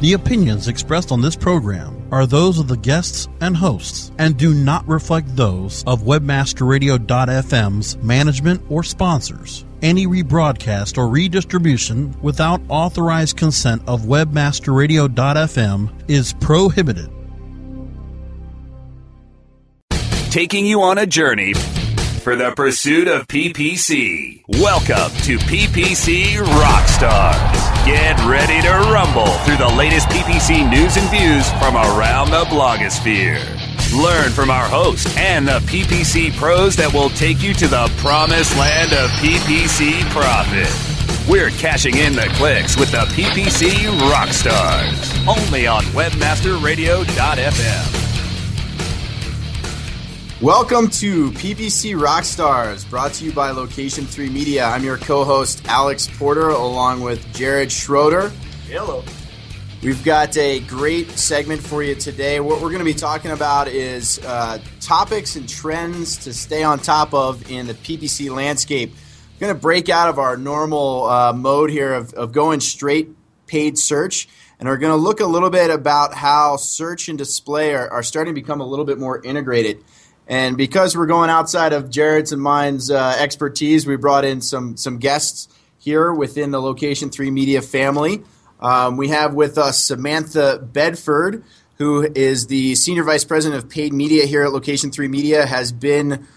The opinions expressed on this program are those of the guests and hosts and do not reflect those of webmasterradio.fm's management or sponsors. Any rebroadcast or redistribution without authorized consent of webmasterradio.fm is prohibited. Taking you on a journey for the pursuit of PPC. Welcome to PPC Rockstars. Get ready to rumble through the latest PPC news and views from around the blogosphere. Learn from our host and the PPC pros that will take you to the promised land of PPC profit. We're cashing in the clicks with the PPC Rockstars, only on WebmasterRadio.fm. Welcome to PPC Rockstars, brought to you by Location 3 Media. I'm your co host, Alex Porter, along with Jared Schroeder. Hello. We've got a great segment for you today. What we're going to be talking about is uh, topics and trends to stay on top of in the PPC landscape. We're going to break out of our normal uh, mode here of, of going straight paid search, and we're going to look a little bit about how search and display are, are starting to become a little bit more integrated. And because we're going outside of Jared's and mine's uh, expertise, we brought in some some guests here within the Location Three Media family. Um, we have with us Samantha Bedford, who is the senior vice president of paid media here at Location Three Media. Has been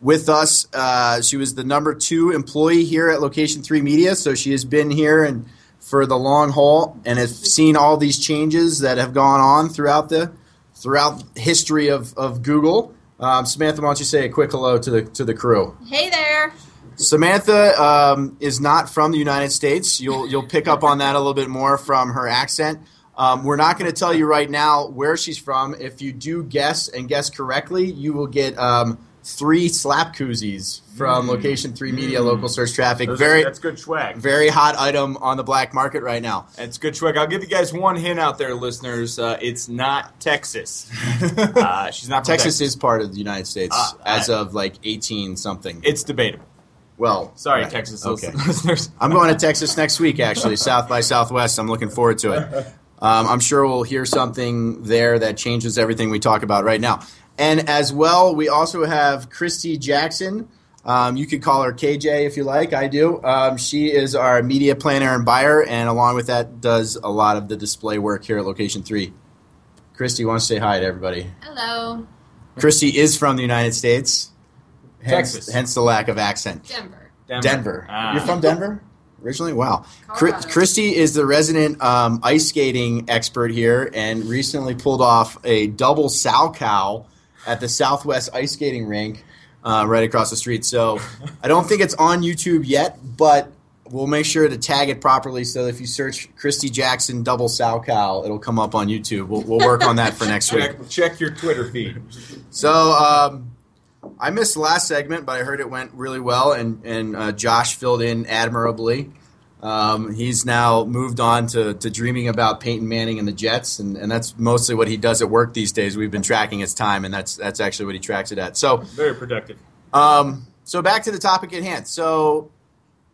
with us. Uh, she was the number two employee here at Location Three Media, so she has been here and for the long haul and has seen all these changes that have gone on throughout the throughout history of, of Google. Um, Samantha, why don't you say a quick hello to the to the crew? Hey there. Samantha um, is not from the United States. You'll you'll pick up on that a little bit more from her accent. Um, we're not going to tell you right now where she's from. If you do guess and guess correctly, you will get um, three slap koozies from Location Three Media Local Search Traffic. Those- very that's good swag. very hot item on the black market right now. That's good swag. I'll give you guys one hint out there, listeners. Uh, it's not Texas. uh, she's not from Texas is part of the United States Ah, as I- of like eighteen something. It's debatable. well, Sorry, right. Texas Okay. listeners. I'm going to Texas next week, actually, South by Southwest. I'm looking forward to it. Um, I'm sure we'll hear something there that changes everything we talk about right now. And as well, we also have Christy Jackson. Um, you could call her KJ if you like. I do. Um, she is our media planner and buyer, and along with that, does a lot of the display work here at Location 3. Christy, you want to say hi to everybody? Hello. Christy is from the United States. Hence, Texas. hence the lack of accent. Denver. Denver. Ah. You're from Denver originally? Wow. Colorado. Christy is the resident um, ice skating expert here and recently pulled off a double Salchow at the Southwest Ice Skating Rink uh, right across the street. So I don't think it's on YouTube yet, but we'll make sure to tag it properly so if you search Christy Jackson double Salchow, it'll come up on YouTube. We'll, we'll work on that for next week. Check, check your Twitter feed. So um, I missed the last segment, but I heard it went really well, and and uh, Josh filled in admirably. Um, he's now moved on to, to dreaming about Peyton Manning and the Jets, and, and that's mostly what he does at work these days. We've been tracking his time, and that's that's actually what he tracks it at. So Very productive. um, so back to the topic at hand. So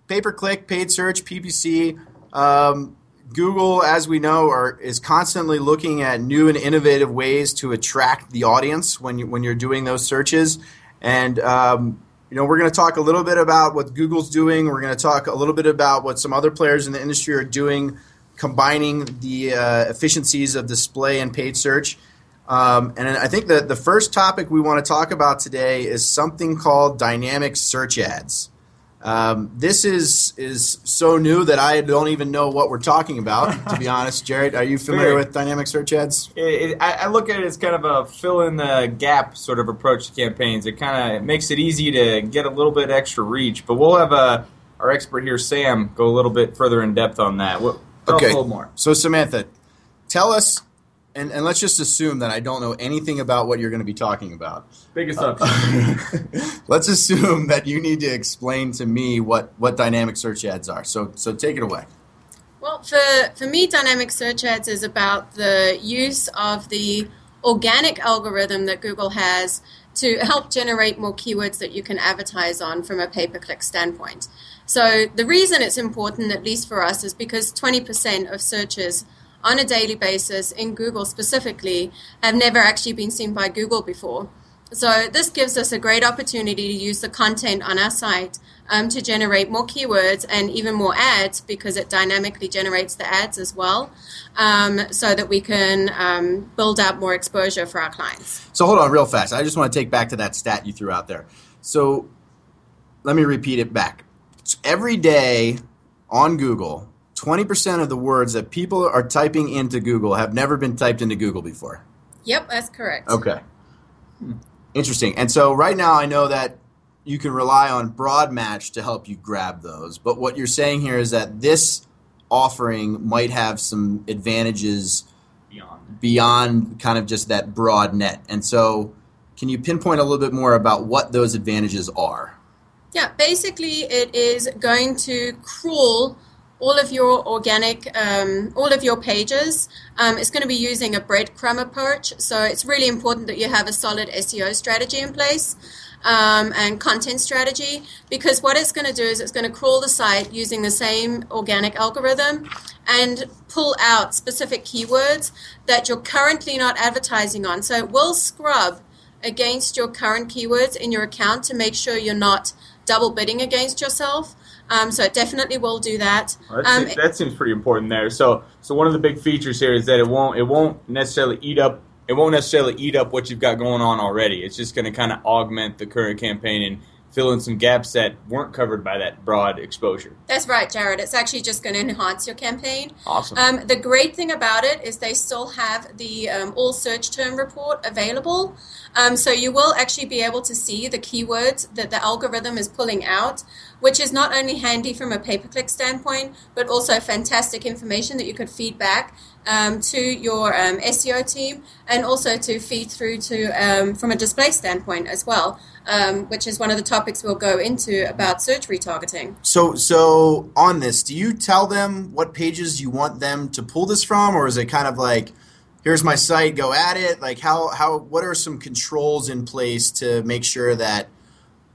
pay per click, paid search, PPC. Um, Google, as we know, are, is constantly looking at new and innovative ways to attract the audience when you, when you're doing those searches. And um, you know, we're going to talk a little bit about what Google's doing. We're going to talk a little bit about what some other players in the industry are doing, combining the uh, efficiencies of display and paid search. Um, and I think that the first topic we want to talk about today is something called dynamic search ads. Um, this is is so new that I don't even know what we're talking about. To be honest, Jared, are you familiar with dynamic search ads? It, it, I, I look at it as kind of a fill in the gap sort of approach to campaigns. It kind of makes it easy to get a little bit extra reach. But we'll have uh, our expert here, Sam, go a little bit further in depth on that. What, tell us a little more. So Samantha, tell us, and, and let's just assume that I don't know anything about what you're going to be talking about. Big uh, assumption. let's assume that you need to explain to me what, what dynamic search ads are. So so take it away. Well, for, for me, dynamic search ads is about the use of the organic algorithm that Google has to help generate more keywords that you can advertise on from a pay per click standpoint. So, the reason it's important, at least for us, is because 20% of searches on a daily basis in Google specifically have never actually been seen by Google before. So this gives us a great opportunity to use the content on our site um, to generate more keywords and even more ads because it dynamically generates the ads as well, um, so that we can um, build out more exposure for our clients. So hold on real fast. I just want to take back to that stat you threw out there. So let me repeat it back. So Every day on Google, 20% of the words that people are typing into Google have never been typed into Google before. Yep, that's correct. Okay. Interesting. And so right now I know that you can rely on broad match to help you grab those. But what you're saying here is that this offering might have some advantages Beyond. beyond kind of just that broad net. And so can you pinpoint a little bit more about what those advantages are? Yeah, basically, it is going to crawl all of your organic, um, all of your pages. Um, it's going to be using a breadcrumb approach, so it's really important that you have a solid SEO strategy in place. Um, and content strategy because what it's going to do is it's going to crawl the site using the same organic algorithm and pull out specific keywords that you're currently not advertising on. So it will scrub against your current keywords in your account to make sure you're not double bidding against yourself. Um, so it definitely will do that. Well, that, Um, seems, that seems pretty important there. So, so one of the big features here is that it won't it won't necessarily eat up it won't necessarily eat up what you've got going on already. It's just going to kind of augment the current campaign and fill in some gaps that weren't covered by that broad exposure. That's right, Jared. It's actually just going to enhance your campaign. Awesome. Um, the great thing about it is they still have the um, all search term report available. Um, so you will actually be able to see the keywords that the algorithm is pulling out, which is not only handy from a pay per click standpoint, but also fantastic information that you could feed back um, to your um, SEO team and also to feed through to um, from a display standpoint as well, um, which is one of the topics we'll go into about search retargeting. So, so on this, do you tell them what pages you want them to pull this from, or is it kind of like, here's my site, go at it? Like, how, how, what are some controls in place to make sure that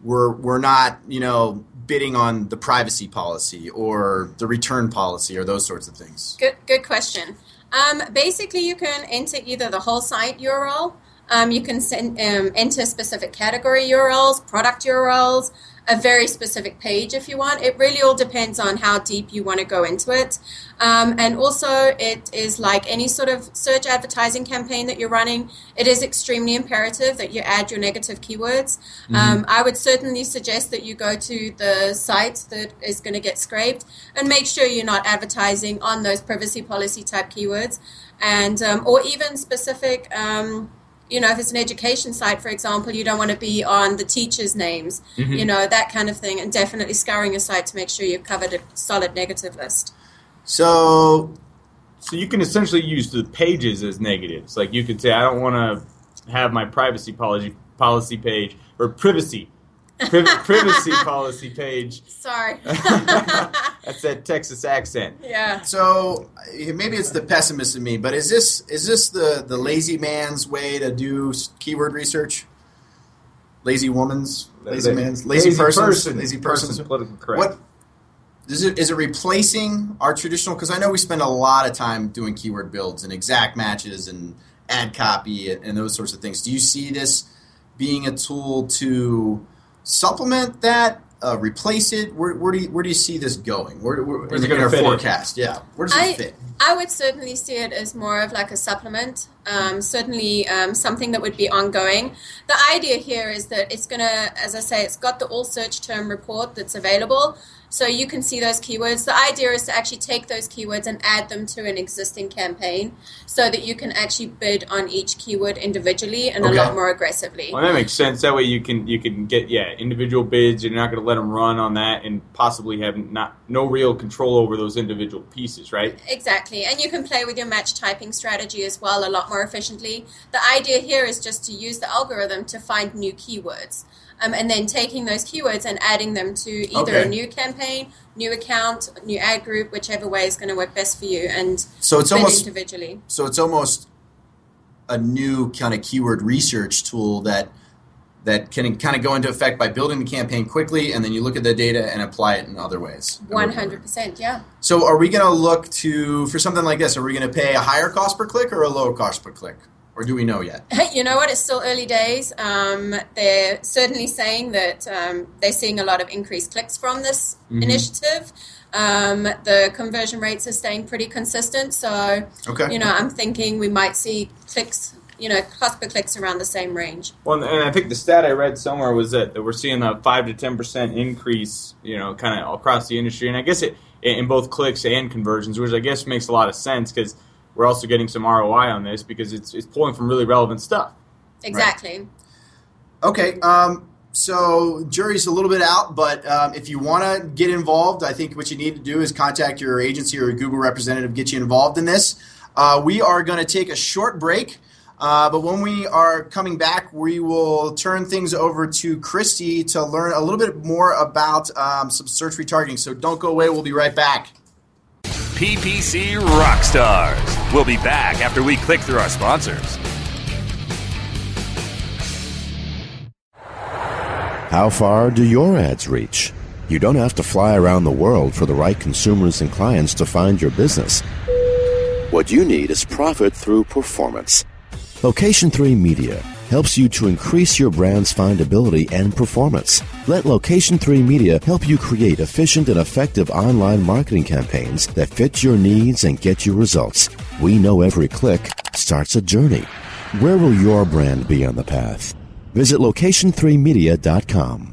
we're we're not, you know, bidding on the privacy policy or the return policy or those sorts of things? Good, good question. Um, basically, you can enter either the whole site URL. Um, you can send, um, enter specific category URLs, product URLs, a very specific page if you want. It really all depends on how deep you want to go into it. Um, and also, it is like any sort of search advertising campaign that you're running, it is extremely imperative that you add your negative keywords. Um, I would certainly suggest that you go to the site that is going to get scraped and make sure you're not advertising on those privacy policy type keywords, and um, or even specific. Um, you know, if it's an education site, for example, you don't want to be on the teachers' names, mm-hmm. you know, that kind of thing, and definitely scouring your site to make sure you've covered a solid negative list. So, So you can essentially use the pages as negatives. Like you could say, I don't want to have my privacy policy policy page or privacy priv- privacy policy page. Sorry. That's that Texas accent. yeah. so maybe it's the pessimist in me, but is this is this the the lazy man's way to do keyword research? Lazy woman's, lazy man's, lazy, person's, person, lazy person's. Politically correct. What is it? Is it replacing our traditional? Because I know we spend a lot of time doing keyword builds and exact matches and ad copy and, and those sorts of things. Do you see this being a tool to supplement that, uh, replace it? Where, where do you, where do you see this going? Where, where, Where's it gonna our in? forecast? Yeah, where does I, it fit? I would certainly see it as more of like a supplement, um, certainly um, something that would be ongoing. The idea here is that it's going to, as I say, it's got the all search term report that's available. So you can see those keywords. The idea is to actually take those keywords and add them to an existing campaign so that you can actually bid on each keyword individually and Okay. a lot more aggressively. Well, that makes sense. That way you can you can get yeah individual bids. You're not going to let them run on that and possibly have not no real control over those individual pieces, right? Exactly, and you can play with your match typing strategy as well a lot more efficiently. The idea here is just to use the algorithm to find new keywords. Um, and then taking those keywords and adding them to either Okay. a new campaign, new account, new ad group, whichever way is going to work best for you, and So it's almost individually. so it's almost a new kind of keyword research tool that that can kind of go into effect by building the campaign quickly, and then you look at the data and apply it in other ways. One hundred percent, yeah. So, are we going to look to for something like this? Are we going to pay a higher cost per click or a lower cost per click, or do we know yet? You know what? It's still early days. Um, they're certainly saying that um, they're seeing a lot of increased clicks from this Mm-hmm. initiative. Um, the conversion rates are staying pretty consistent. So, Okay. you know, I'm thinking we might see clicks, you know, cost per clicks around the same range. Well, and I think the stat I read somewhere was that, that we're seeing a five to ten percent increase, you know, kind of across the industry, and I guess it in both clicks and conversions, which I guess makes a lot of sense because we're also getting some ROI on this because it's it's pulling from really relevant stuff. Exactly. Okay. Um, so jury's a little bit out, but um, if you want to get involved, I think what you need to do is contact your agency or a Google representative, get you involved in this. Uh, we are going to take a short break, uh, but when we are coming back, we will turn things over to Christy to learn a little bit more about um, some search retargeting. So don't go away. We'll be right back. PPC Rockstars. We'll be back after we click through our sponsors. How far do your ads reach? You don't have to fly around the world for the right consumers and clients to find your business. What you need is profit through performance. Location 3 Media helps you to increase your brand's findability and performance. Let Location 3 Media help you create efficient and effective online marketing campaigns that fit your needs and get you results. We know every click starts a journey. Where will your brand be on the path? Visit location3media.com.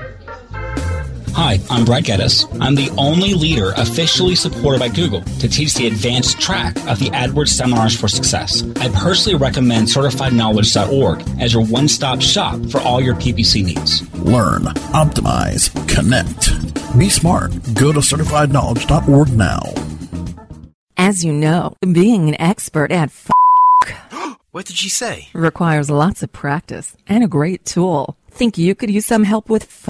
Hi, I'm Brad Geddes. I'm the only leader officially supported by Google to teach the advanced track of the AdWords Seminars for Success. I personally recommend CertifiedKnowledge.org as your one-stop shop for all your PPC needs. Learn, optimize, connect. Be smart. Go to certifiedknowledge.org now. As you know, being an expert at f- What did she say? requires lots of practice and a great tool. Think you could use some help with f-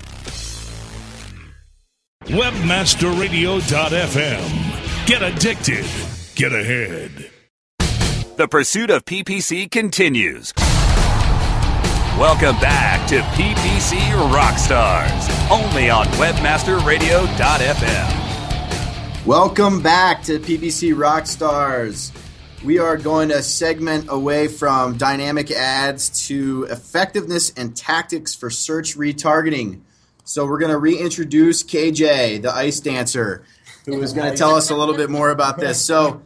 Webmasterradio.fm. Get addicted. Get ahead. The pursuit of PPC continues. Welcome back to PPC Rockstars, only on WebmasterRadio.fm. Welcome back to PPC Rockstars. We are going to segment away from dynamic ads to effectiveness and tactics for search retargeting. So we're going to reintroduce KJ, the ice dancer, who is going to tell us a little bit more about this. So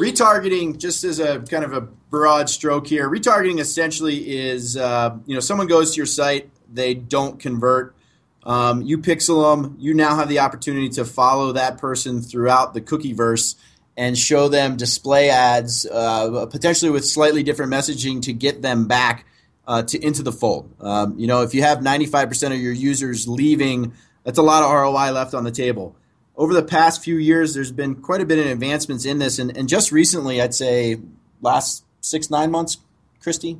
retargeting, just as a kind of a broad stroke here, retargeting essentially is uh, you know someone goes to your site, they don't convert. Um, you pixel them. You now have the opportunity to follow that person throughout the cookie verse and show them display ads, uh, potentially with slightly different messaging to get them back uh, to into the fold. Um, you know, if you have 95% of your users leaving, that's a lot of ROI left on the table. Over the past few years, there's been quite a bit of advancements in this, and, and just recently, I'd say last six nine months, Christy,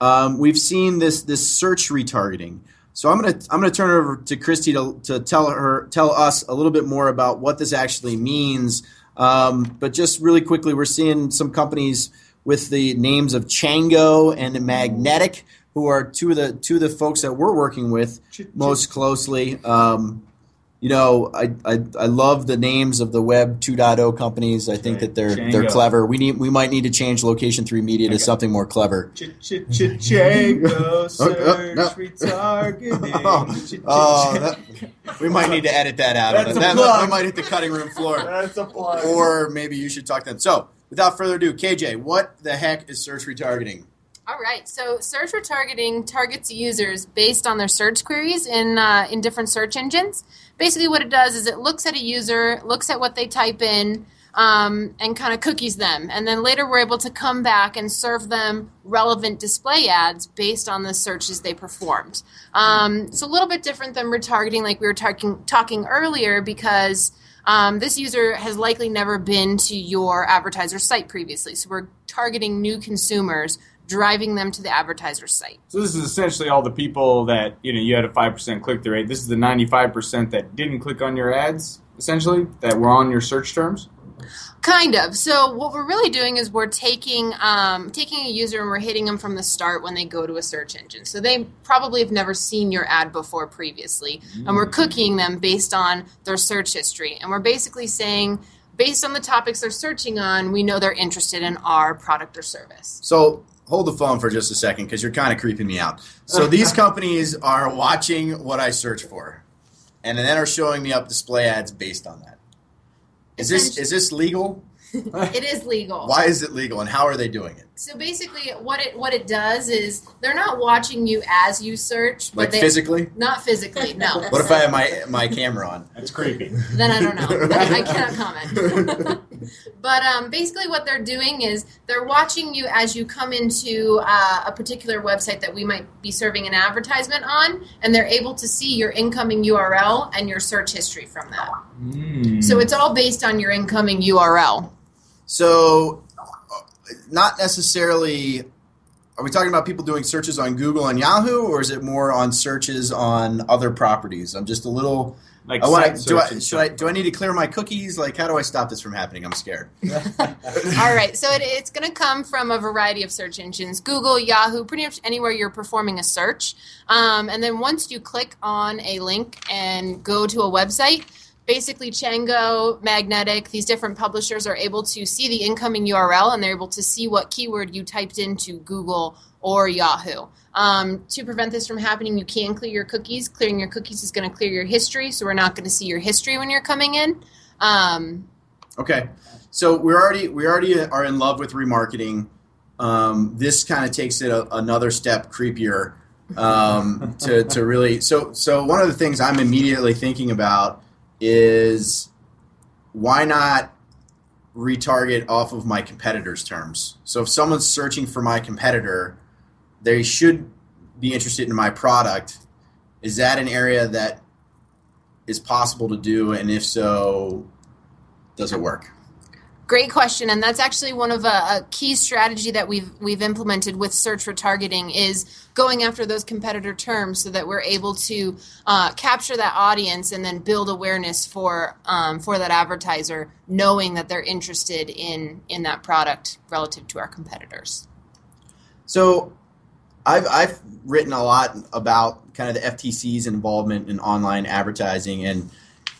um, we've seen this this search retargeting. So I'm gonna I'm gonna turn it over to Christy to, to tell her tell us a little bit more about what this actually means. Um, but just really quickly, we're seeing some companies with the names of Chango and Magnetic, who are two of the two of the folks that we're working with most closely. Um, you know, I, I I love the names of the Web 2.0 companies. I think that they're they're clever. We need we might need to change Location Three Media to something more clever. Django search Oh, no. retargeting. Oh, that- we might need to edit that out. That's of a it. That, plug. that might hit the cutting room floor. That's a plug. Or maybe you should talk to them. So, without further ado, KJ, what the heck is search retargeting? All right. So search retargeting targets users based on their search queries in uh, in different search engines. Basically, what it does is it looks at a user, looks at what they type in, um, and kind of cookies them, and then later we're able to come back and serve them relevant display ads based on the searches they performed. Um, it's a little bit different than retargeting, like we were talking talking earlier, because um, this user has likely never been to your advertiser site previously. So we're targeting new consumers, driving them to the advertiser site. So this is essentially all the people that you know you had a five percent click through rate. This is the ninety five percent that didn't click on your ads, essentially that were on your search terms. Kind of. So what we're really doing is we're taking um, taking a user and we're hitting them from the start when they go to a search engine. So they probably have never seen your ad before previously, and we're cooking them based on their search history. And we're basically saying, based on the topics they're searching on, we know they're interested in our product or service. So, hold the phone for just a second because you're kind of creeping me out. So, these companies are watching what I search for, and then are showing me up display ads based on that. Is this is this legal? it is legal. Why is it legal, and how are they doing it? So basically, what it what it does is they're not watching you as you search, but Like they, physically? Not physically, no. What if I have my my camera on? That's creepy. then I don't know. I, I cannot comment. but um, basically, what they're doing is they're watching you as you come into uh, a particular website that we might be serving an advertisement on, and they're able to see your incoming URL and your search history from that. Hmm. So it's all based on your incoming URL. So, not necessarily. Are we talking about people doing searches on Google and Yahoo, or is it more on searches on other properties? I'm just a little. Like I wanna, do I, should I do I need to clear my cookies? Like, how do I stop this from happening? I'm scared. All right, so it, it's going to come from a variety of search engines Google, Yahoo, pretty much anywhere you're performing a search. Um, and then once you click on a link and go to a website, basically Chango, Magnetic, these different publishers are able to see the incoming URL and they're able to see what keyword you typed into Google or Yahoo. Um, to prevent this from happening, you can clear your cookies. Clearing your cookies is going to clear your history, so we're not going to see your history when you're coming in. Um, Okay, so we're already we already are in love with remarketing. Um, this kind of takes it a, another step creepier um, to to really. So so one of the things I'm immediately thinking about is why not retarget off of my competitor's terms. So if someone's searching for my competitor, they should be interested in my product. Is that an area that is possible to do? And if so, does it work? Great question, and that's actually one of a, a key strategy that we've we've implemented with search retargeting is going after those competitor terms so that we're able to uh, capture that audience and then build awareness for um, for that advertiser, knowing that they're interested in in that product relative to our competitors. So, I've I've written a lot about kind of the FTC's involvement in online advertising and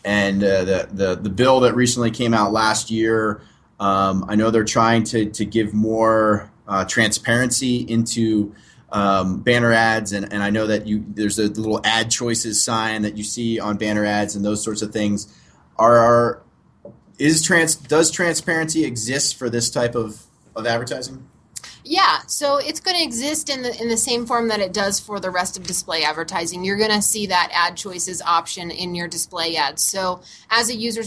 and uh, the, the the bill that recently came out last year. Um, I know they're trying to to give more uh, transparency into um, banner ads, and, and I know that you there's a little ad choices sign that you see on banner ads and those sorts of things. Are, are is trans does transparency exist for this type of, of advertising? Yeah, so it's going to exist in the in the same form that it does for the rest of display advertising. You're going to see that ad choices option in your display ads. So as a user's